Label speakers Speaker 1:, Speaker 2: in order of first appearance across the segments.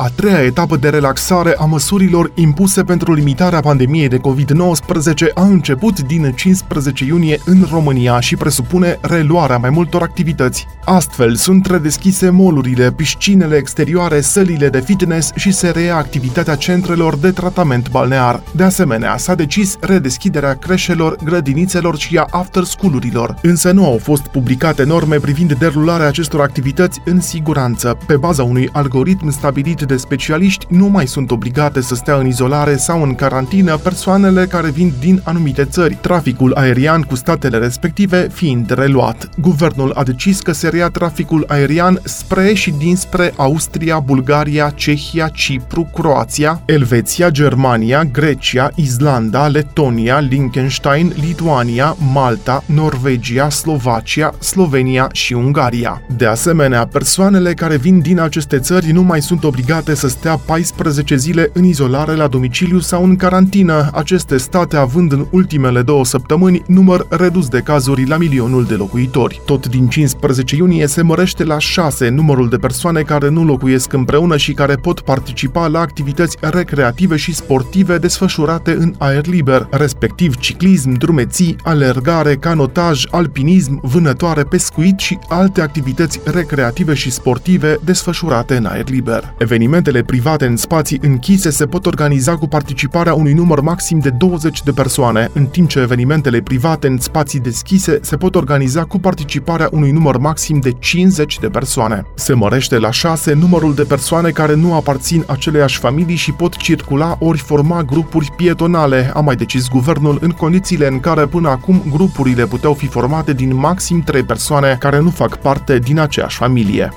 Speaker 1: a treia etapă de relaxare a măsurilor impuse pentru limitarea pandemiei de COVID-19 a început din 15 iunie în România și presupune reluarea mai multor activități. Astfel, sunt redeschise molurile, piscinele exterioare, sălile de fitness și se reia activitatea centrelor de tratament balnear. De asemenea, s-a decis redeschiderea creșelor, grădinițelor și a after school-urilor, însă nu au fost publicate norme privind derularea acestor activități în siguranță, pe baza unui algoritm stabilit de specialiști nu mai sunt obligate să stea în izolare sau în carantină persoanele care vin din anumite țări, traficul aerian cu statele respective fiind reluat. Guvernul a decis că se rea traficul aerian spre și dinspre Austria, Bulgaria, Cehia, Cipru, Croația, Elveția, Germania, Grecia, Islanda, Letonia, Liechtenstein, Lituania, Malta, Norvegia, Slovacia, Slovenia și Ungaria. De asemenea, persoanele care vin din aceste țări nu mai sunt obligate obligate să stea 14 zile în izolare la domiciliu sau în carantină, aceste state având în ultimele două săptămâni număr redus de cazuri la milionul de locuitori. Tot din 15 iunie se mărește la 6 numărul de persoane care nu locuiesc împreună și care pot participa la activități recreative și sportive desfășurate în aer liber, respectiv ciclism, drumeții, alergare, canotaj, alpinism, vânătoare, pescuit și alte activități recreative și sportive desfășurate în aer liber. Evenimente Evenimentele private în spații închise se pot organiza cu participarea unui număr maxim de 20 de persoane, în timp ce evenimentele private în spații deschise se pot organiza cu participarea unui număr maxim de 50 de persoane. Se mărește la 6 numărul de persoane care nu aparțin aceleiași familii și pot circula ori forma grupuri pietonale, a mai decis guvernul în condițiile în care până acum grupurile puteau fi formate din maxim 3 persoane care nu fac parte din aceeași familie.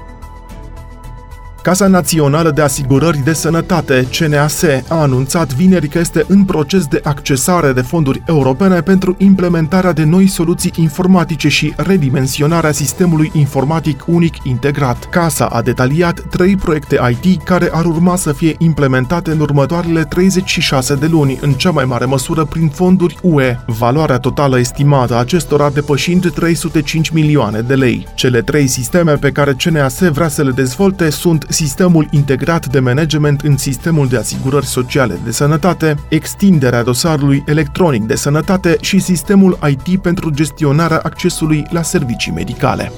Speaker 1: Casa Națională de Asigurări de Sănătate, CNAS, a anunțat vineri că este în proces de accesare de fonduri europene pentru implementarea de noi soluții informatice și redimensionarea sistemului informatic unic integrat. Casa a detaliat trei proiecte IT care ar urma să fie implementate în următoarele 36 de luni, în cea mai mare măsură prin fonduri UE, valoarea totală estimată a acestora depășind 305 milioane de lei. Cele trei sisteme pe care CNAS vrea să le dezvolte sunt sistemul integrat de management în sistemul de asigurări sociale de sănătate, extinderea dosarului electronic de sănătate și sistemul IT pentru gestionarea accesului la servicii medicale.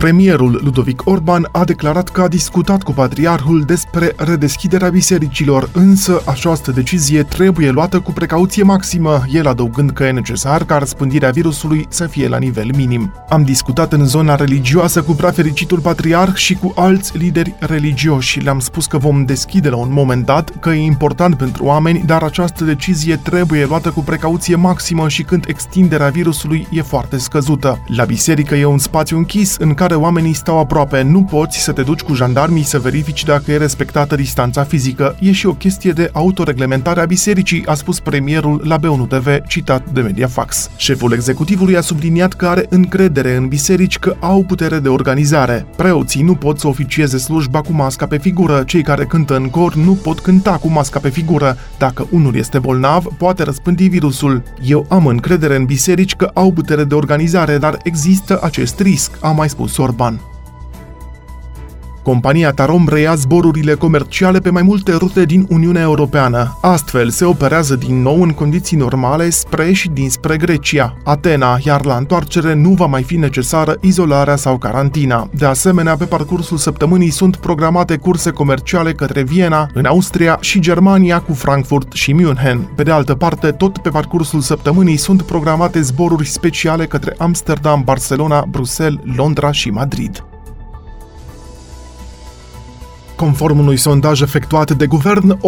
Speaker 1: Premierul Ludovic Orban a declarat că a discutat cu patriarhul despre redeschiderea bisericilor, însă această decizie trebuie luată cu precauție maximă, el adăugând că e necesar ca răspândirea virusului să fie la nivel minim. Am discutat în zona religioasă cu prefericitul patriarh și cu alți lideri religioși și le-am spus că vom deschide la un moment dat, că e important pentru oameni, dar această decizie trebuie luată cu precauție maximă și când extinderea virusului e foarte scăzută. La biserică e un spațiu închis în care care oamenii stau aproape, nu poți să te duci cu jandarmii să verifici dacă e respectată distanța fizică. E și o chestie de autoreglementare a bisericii, a spus premierul la B1 TV, citat de Mediafax. Șeful executivului a subliniat că are încredere în biserici că au putere de organizare. Preoții nu pot să oficieze slujba cu masca pe figură, cei care cântă în cor nu pot cânta cu masca pe figură. Dacă unul este bolnav, poate răspândi virusul. Eu am încredere în biserici că au putere de organizare, dar există acest risc, a mai spus Orban. Compania Tarom reia zborurile comerciale pe mai multe rute din Uniunea Europeană. Astfel, se operează din nou în condiții normale spre și dinspre Grecia, Atena, iar la întoarcere nu va mai fi necesară izolarea sau carantina. De asemenea, pe parcursul săptămânii sunt programate curse comerciale către Viena, în Austria și Germania cu Frankfurt și München. Pe de altă parte, tot pe parcursul săptămânii sunt programate zboruri speciale către Amsterdam, Barcelona, Bruxelles, Londra și Madrid. Conform unui sondaj efectuat de guvern,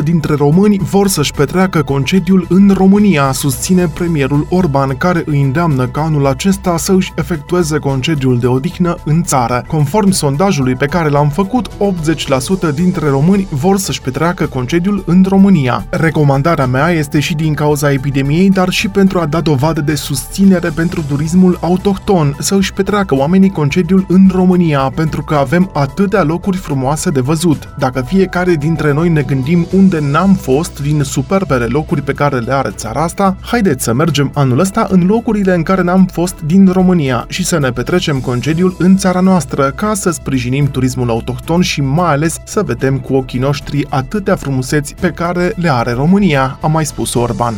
Speaker 1: 80% dintre români vor să-și petreacă concediul în România, susține premierul Orban, care îi îndeamnă ca anul acesta să își efectueze concediul de odihnă în țară. Conform sondajului pe care l-am făcut, 80% dintre români vor să-și petreacă concediul în România. Recomandarea mea este și din cauza epidemiei, dar și pentru a da dovadă de susținere pentru turismul autohton, să își petreacă oamenii concediul în România, pentru că avem atâtea locuri frumoase frumoase de văzut. Dacă fiecare dintre noi ne gândim unde n-am fost din superbele locuri pe care le are țara asta, haideți să mergem anul ăsta în locurile în care n-am fost din România și să ne petrecem concediul în țara noastră ca să sprijinim turismul autohton și mai ales să vedem cu ochii noștri atâtea frumuseți pe care le are România, a mai spus Orban.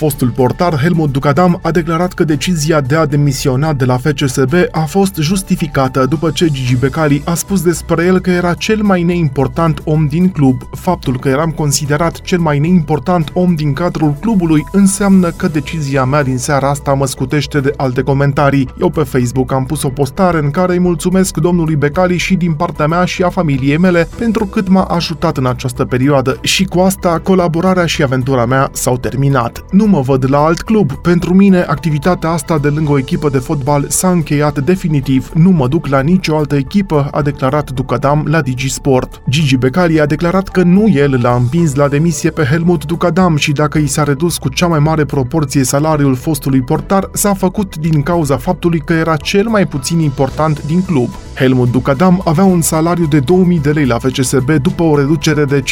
Speaker 1: Fostul portar Helmut Ducadam a declarat că decizia de a demisiona de la FCSB a fost justificată după ce Gigi Becali a spus despre el că era cel mai neimportant om din club. Faptul că eram considerat cel mai neimportant om din cadrul clubului înseamnă că decizia mea din seara asta mă scutește de alte comentarii. Eu pe Facebook am pus o postare în care îi mulțumesc domnului Becali și din partea mea și a familiei mele pentru cât m-a ajutat în această perioadă și cu asta colaborarea și aventura mea s-au terminat. Nu mă văd la alt club. Pentru mine, activitatea asta de lângă o echipă de fotbal s-a încheiat definitiv. Nu mă duc la nicio altă echipă, a declarat Ducadam la Digisport. Gigi Becali a declarat că nu el l-a împins la demisie pe Helmut Ducadam și dacă i s-a redus cu cea mai mare proporție salariul fostului portar, s-a făcut din cauza faptului că era cel mai puțin important din club. Helmut Ducadam avea un salariu de 2000 de lei la FCSB după o reducere de 50%.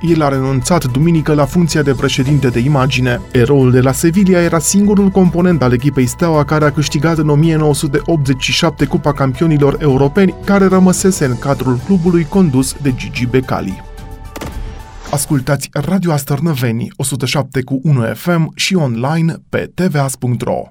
Speaker 1: El a renunțat duminică la funcția de președinte de imagine. Eroul de la Sevilla era singurul component al echipei Steaua care a câștigat în 1987 Cupa Campionilor Europeni, care rămăsese în cadrul clubului condus de Gigi Becali. Ascultați Radio Astărnăveni 107 cu 1 FM și online pe tvas.ro.